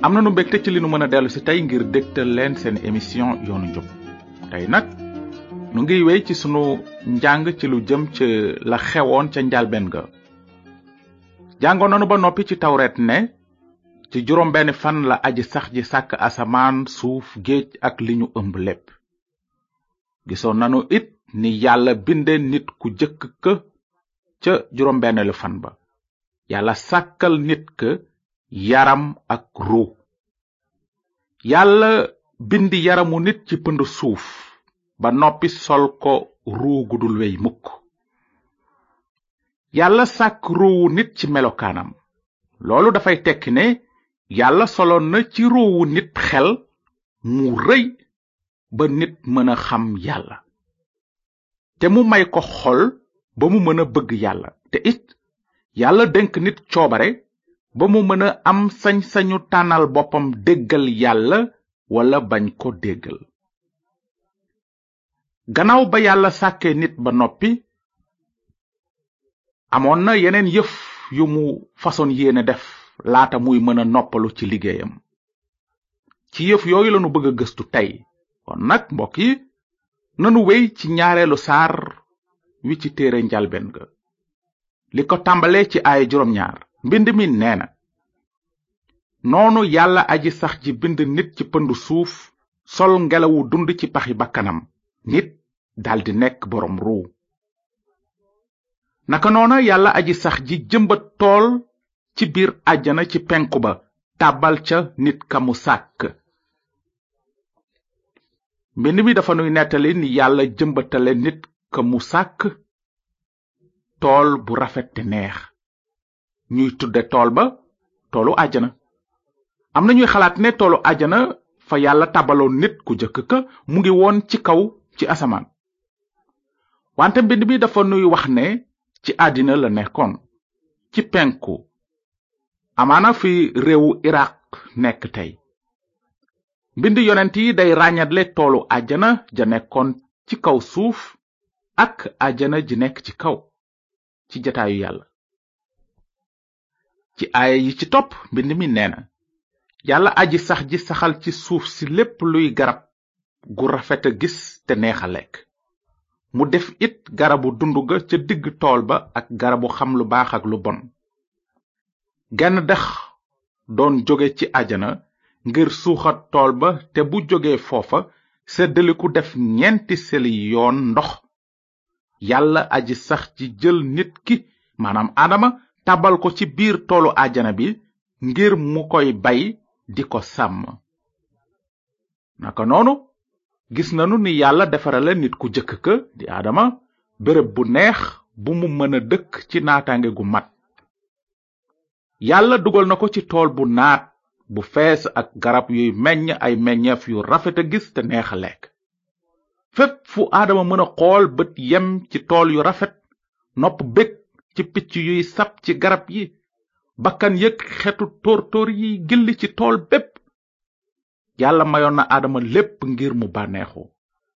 am nanu mbégte ci li nu mën a dellu si tey ngir dégtal leen seen émission yoonu njub tey nag nu ngi wéy ci sunu njàng ci lu jëm ci la xewoon ca njalben ga jàngoon nanu ba noppi ci tawret ne ci juróom benn fan la aji sax ji sàkk asamaan suuf géej ak li ñu ëmb lépp gisoon nanu it ni yàlla binde nit ku jëkk ka ca juróom benneelu fan ba yàlla sàkkal nit ka yaram ak ruu yàlla bind yaramu nit ci pënd suuf ba noppi sol ko ruu gu dul wey mukk yàlla sàkk ruuwu nit ci melokaanam loolu dafay tekki ne yàlla soloon na ci ruuwu nit xel mu rëy ba nit mën a xam yàlla te mu may ko xol ba mu mën a bëgg yàlla te it yàlla dénk nit coobare ba mu mën a am sañ-sañu tànnal boppam déggal yàlla walla bañ ko déggal gannaaw ba yàlla sàkkee nit ba noppi amoon na yeneen yëf yu mu façon yéene def laata muy mën a noppalu ci liggéeyam ci yëf yooyu lanu bëgg a gëstu tey kon nag mbokk yi nanu wéy ci ñaareelu saar wi ci téere njalbeen ga li ko tàmbalee ci aaya juróom ñaar mbind mi nee na noonu yàlla aji sax ji bind nit ci pëndu suuf sol ngelawu dund ci paxi bakkanam nit daldi nekk boroom ruu naka noona yàlla aji sax ji jëmbat tool ci biir àjjana ci penku ba tàbbal ca nit ka mu sàkk mbind mi dafa nuy nettali ni yàlla jëmbatale nit ka mu sàkk tool bu rafet te neex ñuy tudde tool ba toolu àjjana am na ñuy xalaat ne toolu àjjana fa yàlla tabaloon nit ku jëkk ka mu ngi woon ci kaw ci asamaan wante mbind bi dafa nuy wax ne ci àddina la nekkoon ci penku amaana fi réewu iraq nekk tey mbind yonent yi day ràññatle toolu àjjana ja nekkoon ci kaw suuf ak àjjana ji nekk ci kaw ci jataayu yàlla ci aaya yi ci topp mbind mi nee na yàlla aji sax ji saxal ci suuf si lépp luy garab gu rafet a gis te neex a lekk mu def it garabu dund ga ca digg tool ba ak garabu xam lu baax ak lu bon genn dex doon jóge ci ajana ngir suuxat tool ba te bu jógee foofa seddaliku def ñeenti seli yoon ndox yàlla aji sax ci jël nit ki maanaam aadama tabal ko ci biir toolu àjjana bi ngir mu koy bay di ko sàmm naka noonu gis nanu ni yàlla defarale nit ku jëkk ka di aadama bërëb bu neex bu mu mën a dëkk ci naataange gu mat yàlla dugal na ko ci tool bu naat bu fees ak garab yuy meññ ay meññeef yu rafet a gis te neex a lekk fépp fu aadama mën a xool bët yem ci tool yu rafet nopp bég ci picc yuy sab ci garab yi bakkan yëg xetu tóortóor yi gilli ci tool bépp yàlla mayoon na aadama lépp ngir mu bànneexu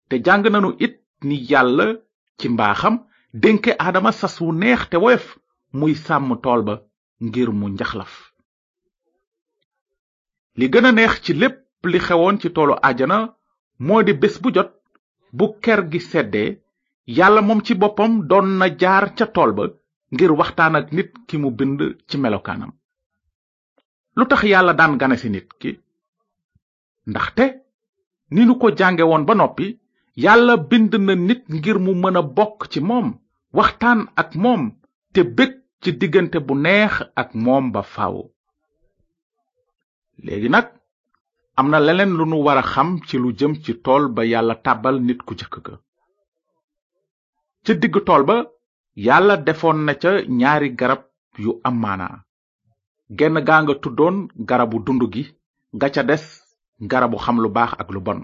te jàng nanu it ni yàlla ci mbaaxam dénke aadama sas wu neex te woyof muy sàmm tool ba ngir mu njaxlaf li gën a neex ci lépp li xewoon ci toolu ajana moo di bés bu jot bu ker gi seddee yàlla moom ci boppam doon na jaar ca tool ba ngir waxtaan ak nit ki mu bind ci melokaanam lu tax yàlla daan gane si nit ki ndaxte ni nu ko jànge woon ba noppi yàlla bind na nit ngir mu mën a bokk ci moom waxtaan ak moom te bég ci diggante bu neex ak moom ba faw léegi nag am na leneen lu nu war a xam ci lu jëm ci tool ba yàlla tàbbal nit ku jëkk ga ca digg tool ba yàlla defoon na ca ñaari garab yu am genn gaa nga tuddoon garabu dund gi ga ca des garabu xam lu baax ak lu bon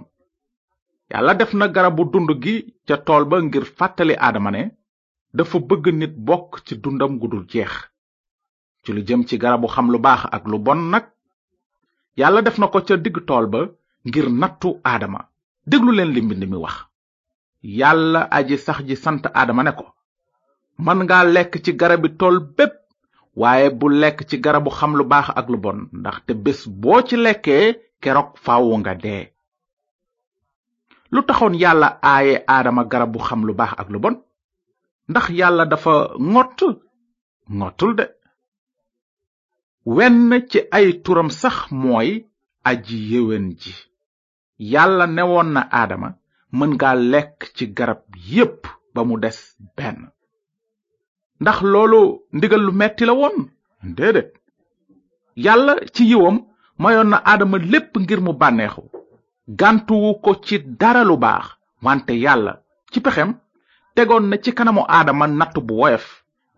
yàlla def na garabu dund gi ca tool ba ngir fàttali aadama ne dafa bëgg nit bokk ci dundam gu dul jeex ci lu jëm ci garabu xam lu baax ak lu bon nag yàlla def na ko ca digg tool ba ngir nattu aadama déglu leen li mbind mi wax yàlla aji sax ji sant aadama ne ko man nga lekk ci garabi tool bépp waaye bu lekk ci garabu xam lu baax ak lu bon ndaxte bés boo ci lekkee keroog faaw nga dee lu taxoon yàlla aaye aadama garabu xam lu baax ak lu bon ndax yàlla dafa ngott ngottul de wenn ci ay turam sax mooy aji yéwén ji yàlla newoon na aadama mën nga lekk ci garab yépp ba mu des benn ndax loolu ndigal lu metti la woon déedéet yàlla ci yiwam mayoon na aadama lépp ngir mu bànneexu gàntuwu ko ci dara lu baax wante yàlla ci pexem tegoon na ci kanamu aadama natt bu woyof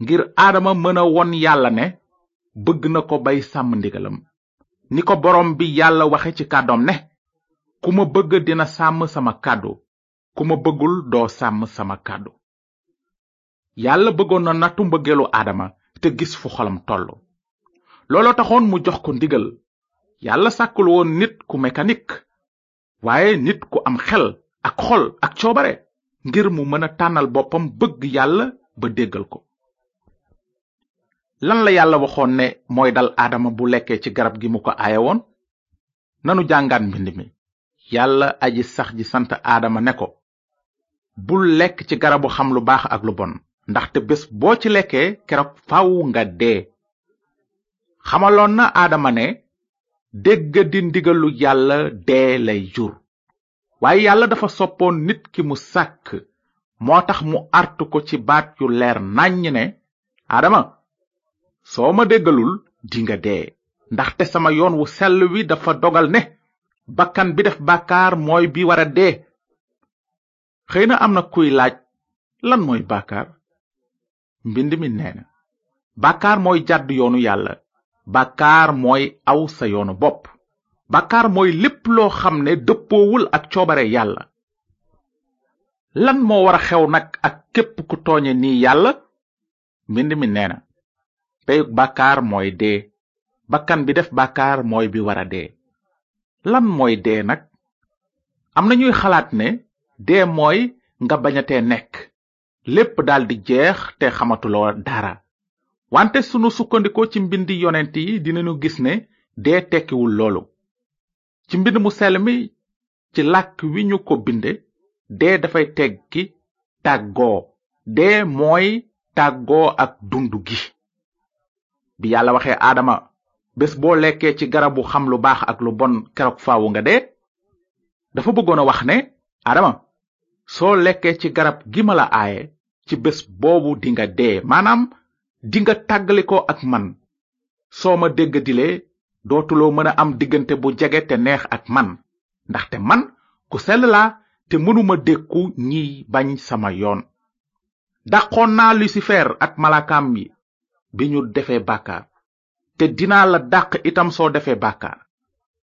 ngir aadama mën a won yàlla ne bëgg na ko bay sàmm ndigalam ni ko boroom bi yàlla waxe ci kàddoom ne ku ma bëgg dina sàmm sama kàddu ku ma bëggul doo sàmm sama kàddu yàlla bëggoon na nattu mbëggeelu aadama te gis fu xolam tollu looloo taxoon mu jox ko ndigal yàlla sàkkul woon nit ku mécanique waaye nit ku am xel ak xol ak coobare ngir mu mën a tànnal boppam bëgg yàlla ba déggal ko lan la yàlla waxoon ne mooy dal aadama bu lekkee ci garab gi mu ko aaye woon nanu jàngaat mbind mi yàlla aji sax ji sant aadama ne ko bul lekk ci garabu xam lu baax ak lu bon ndaxte bés boo ci lekkee keroog faw nga dee xamaloon na aadama ne dégg di ndigalu yàlla dee lay jur waaye yàlla dafa soppoon nit ki mu sàkk moo tax mu artu ko ci baat yu leer nàññ ne aadama soo ma déggalul dinga dee ndaxte sama yoon wu sell wi dafa dogal ne bakkan bi def bàkkaar mooy bi wara dee xëy na am na kuy laaj lan mooy bàkkaar mbind mi nee na bàkkaar mooy jàdd yoonu yàlla bàkkaar mooy aw sa yoonu bopp bàkkaar mooy lépp loo xam ne dëppoowul ak coobare yàlla lan moo war a xew nag ak képp ku tooñe nii yàlla mbind mi nee na peyug bàkkaar mooy dee bakkan bi def bàkkaar mooy bi war a dee lan mooy dee nag am na ñuy xalaat ne dee mooy nga bañatee nekk lépp daldi jeex te xamatuloo dara wante sunu sukkandikoo ci mbindi yonent yi dinañu gis ne dee tekkiwul loolu ci mbind mu sell mi ci làkk wi ñu ko binde dee dafay teggi tàggoo dee mooy tàggoo ak dund gi bi yàlla waxee aadama bés boo lekkee ci garabu xam lu baax ak lu bon keroog faawu nga dee dafa bëggoon a wax ne aadama soo lekkee ci garab gi ma la aaye ci bés boobu dinga dee maanaam dinga tàggalikoo ak man soo ma déggadilee dootuloo mën a am diggante bu jege te neex ak man ndaxte man ku sell laa te mënuma dékku ñiy bañ sama yoon dàqoon naa lucifer ak malaakaam yi bi ñu defee bàkkaar te dinaa la dàq itam soo defee bàkkaar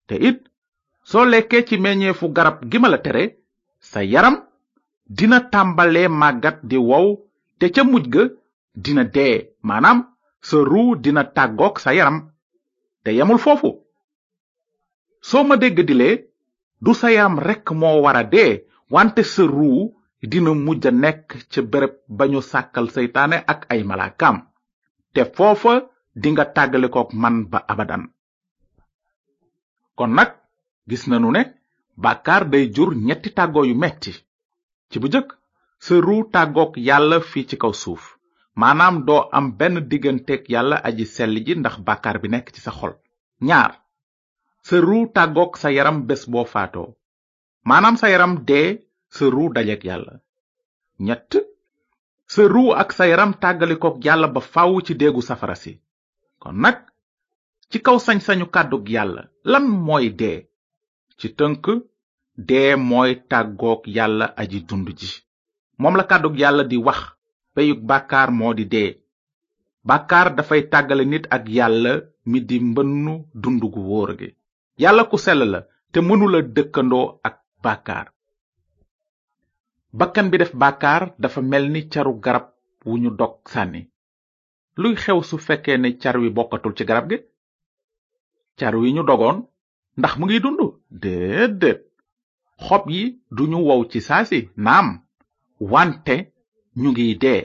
te it soo lekkee ci meññeefu garab gi ma la tere sa yaram dina tàmbalee màggat di wow te ca mujj ga dina dee maanaam sa ruu dina tàggook sa yaram te yemul foofu soo ma dégg dilee du sa yaram rekk moo war a dee wante sa ruu dina mujj a nekk ca béréb ba ñu sàkkal seytaane ak ay malaakaam te foofa dinga tàggalikook man ba abadan kon nag gis nanu ne bàkkaar day jur ñetti tàggoo yu metti ci bu jëkk sa ruu tàggook yàlla fii ci kaw suuf maanaam doo am benn digganteeg yàlla aji sell ji ndax bàkkaar bi nekk ci sa xol ñaar sa ruu tàggook sa yaram bés boo faatoo maanaam sa yaram dee sa ruu dajeek yàlla ñett sa ruu ak sa yaram tàggalikook yàlla ba fàww ci déegu safara si kon nag ci kaw sañ-sañu kàddug yàlla lan mooy dee ci tënk dee mooy tàggook yàlla aji dund ji moom la kàddug yàlla di wax peyug bàkkaar moo di dee bàkkaar dafay tàggale nit ak yàlla mi di mbënnu dund gu wóor gi yàlla ku sell la te mënula dëkkandoo ak bàkkaar bakkan bi def bàkkaar dafa mel ni caru garab wu ñu dog sànni luy xew su fekkee ne car wi bokkatul ci garab gi car wi ñu dogoon ndax mu ngi dund déedéet xob yi duñu wow ci saasi naam wante ñu ngi dee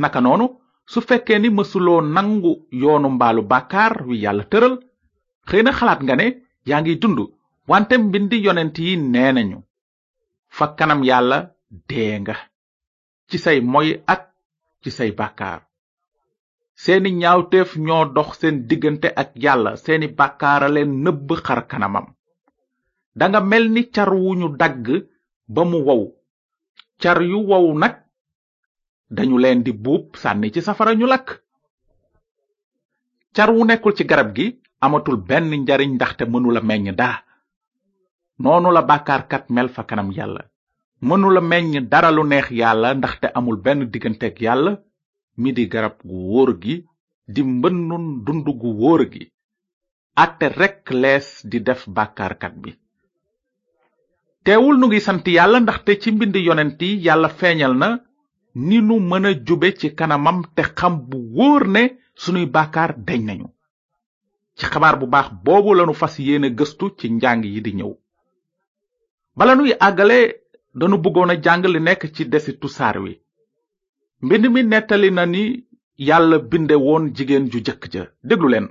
naka noonu su fekkee ni mësuloo nangu yoonu mbaalu bàkkaar wi yàlla tëral xëy na xalaat nga ne yaa ngi dund wante mbindi yonent yi nee nañu fa kanam yàlla dee nga ci say moy ak ci say bàkkaar seeni ñaawteef ñoo dox seen diggante ak yàlla seeni bàkkaara leen nëbb xar kanamam danga mel ni car wu ñu dagg ba mu wow car yu wow nag dañu leen di buub sànni ci safara ñu lakk car wu nekkul ci garab gi amatul benn njariñ ndaxte mënula meññ daa noonu la bàkkaarkat mel fa kanam yàlla mënula meññ dara lu neex yàlla ndaxte amul benn digganteeg yàlla mi di garab gu wóor gi di mbënnun dund gu wóor gi àtte rekk lees di def bàkkaarkat bi teewul nu ngi sant yàlla ndaxte ci mbind yonent yi yàlla feeñal na ni nu mën a jube ci kanamam te xam bu wóor ne sunuy bàkkaar deñ nañu ci xabaar bu baax boobu lanu fas yéene gëstu ci njàng yi di ñëw bala nuy àggale danu bëggoon a jàng li nekk ci desitu saar wi mbind mi nettali na ni yàlla binde woon jigéen ju jëkk ja déglu leen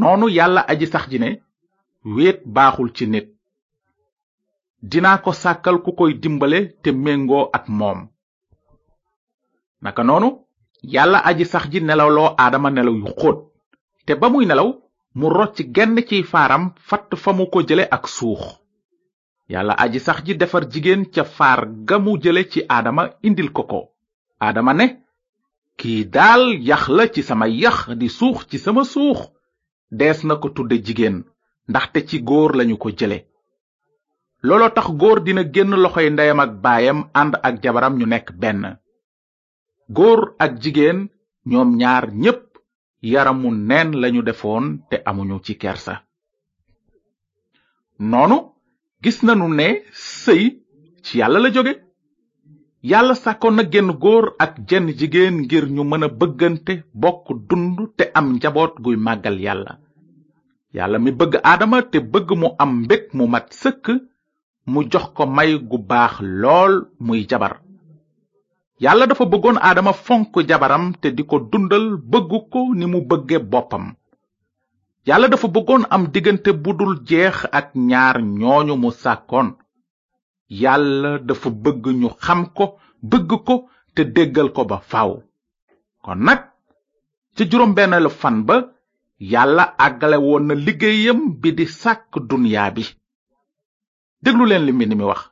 noonu yàlla aji sax ji ne wéet baaxul ci nit dinaa ko sàkkal ku koy dimbale te méngoo ak moom naka noonu yàlla aji sax ji nelawloo aadama nelaw yu xóot te ba muy nelaw mu rocc genn ciy faaram fatt fa mu ko jële ak suux yàlla aji sax ji defar jigéen ca faar ga mu jële ci aadama indil ko ko aadama ne kii daal yax la ci sama yax di suux ci sama suux dees na ko tudde jigéen ndaxte ci góor lañu ko jële looloo tax góor dina génn loxoy ndeyam ak baayam ànd ak jabaram ñu nekk benn góor ak jigéen ñoom ñaar ñépp yaramu neen lañu defoon te amuñu ci kersa noonu gis nanu ne sëy ci yàlla la jóge yàlla sàkkoon na genn góor ak jenn jigéen ngir ñu mën a bëggante bokk dund te am njaboot guy màggal yàlla yàlla mi bëgg aadama te bëgg mu am mbég mu mat sëkk mu jox ko may gu baax lool muy jabar yàlla dafa bëggoon aadama fonk jabaram te di ko dundal bëgg ko ni mu bëgge boppam yàlla dafa bëggoon am diggante bu dul jeex ak ñaar ñooñu mu sàkkoon yàlla dafa bëgg ñu xam ko bëgg ko te déggal ko ba faw kon nag ci juróom benneelu fan ba yàlla àggale woon na liggéeyam bi di sàkk dunyaa bi déglu leen li mbind mi wax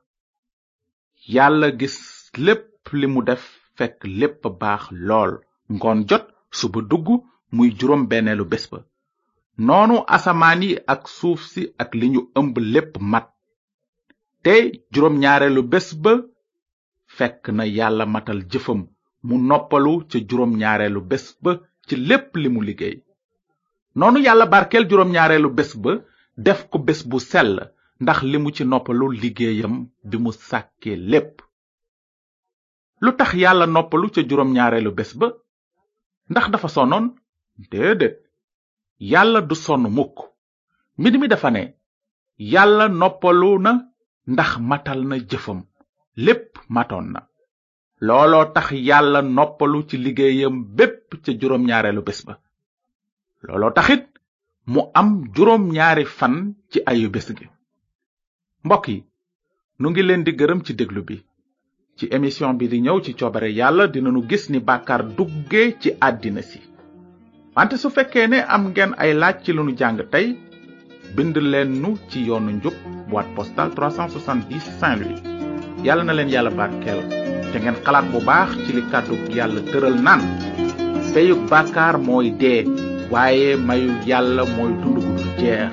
yàlla gis lépp li mu def fekk lépp baax lool ngoon jot suba dugg muy juróom benneelu bés ba noonu asamaan yi ak suuf si ak li ñu ëmb lépp mat te juróom ñaareelu bés ba fekk na yàlla matal jëfam mu noppalu ca juróom ñaareelu bés ba ci lépp li mu liggéey noonu yàlla barkeel juróom ñaareelu bés ba def ko bés bu sell ndax li mu ci noppalu liggéeyam bi mu sàkkee lépp lu tax yàlla noppalu ca juróom ñaareelu bés ba ndax dafa sonoon déedéet yàlla du sonn mukk mbind mi dafa ne yàlla noppalu na ndax matal na jëfam lépp matoon na looloo tax yàlla noppalu ci liggéeyam bépp ca juróom ñaareelu bés ba looloo taxit mu am juróom ñaari fan ci ayu bés gi mbokk yi nu ngi leen di gërëm ci déglu bi ci émission bi di ñëw ci coobare yàlla dinañu gis ni bàkkaar dugge ci àddina si wante su fekkee ne am ngeen ay laaj ci lu nu jàng tey bind leen nu ci yoonu njub boîte postale 370 Saint-Louis yàlla na leen yàlla barkeel te ngeen xalaat bu baax ci li kàddu yàlla tëral naan feyug bàkkaar mooy dee waaye mayu yàlla mooy dund gu dul jeex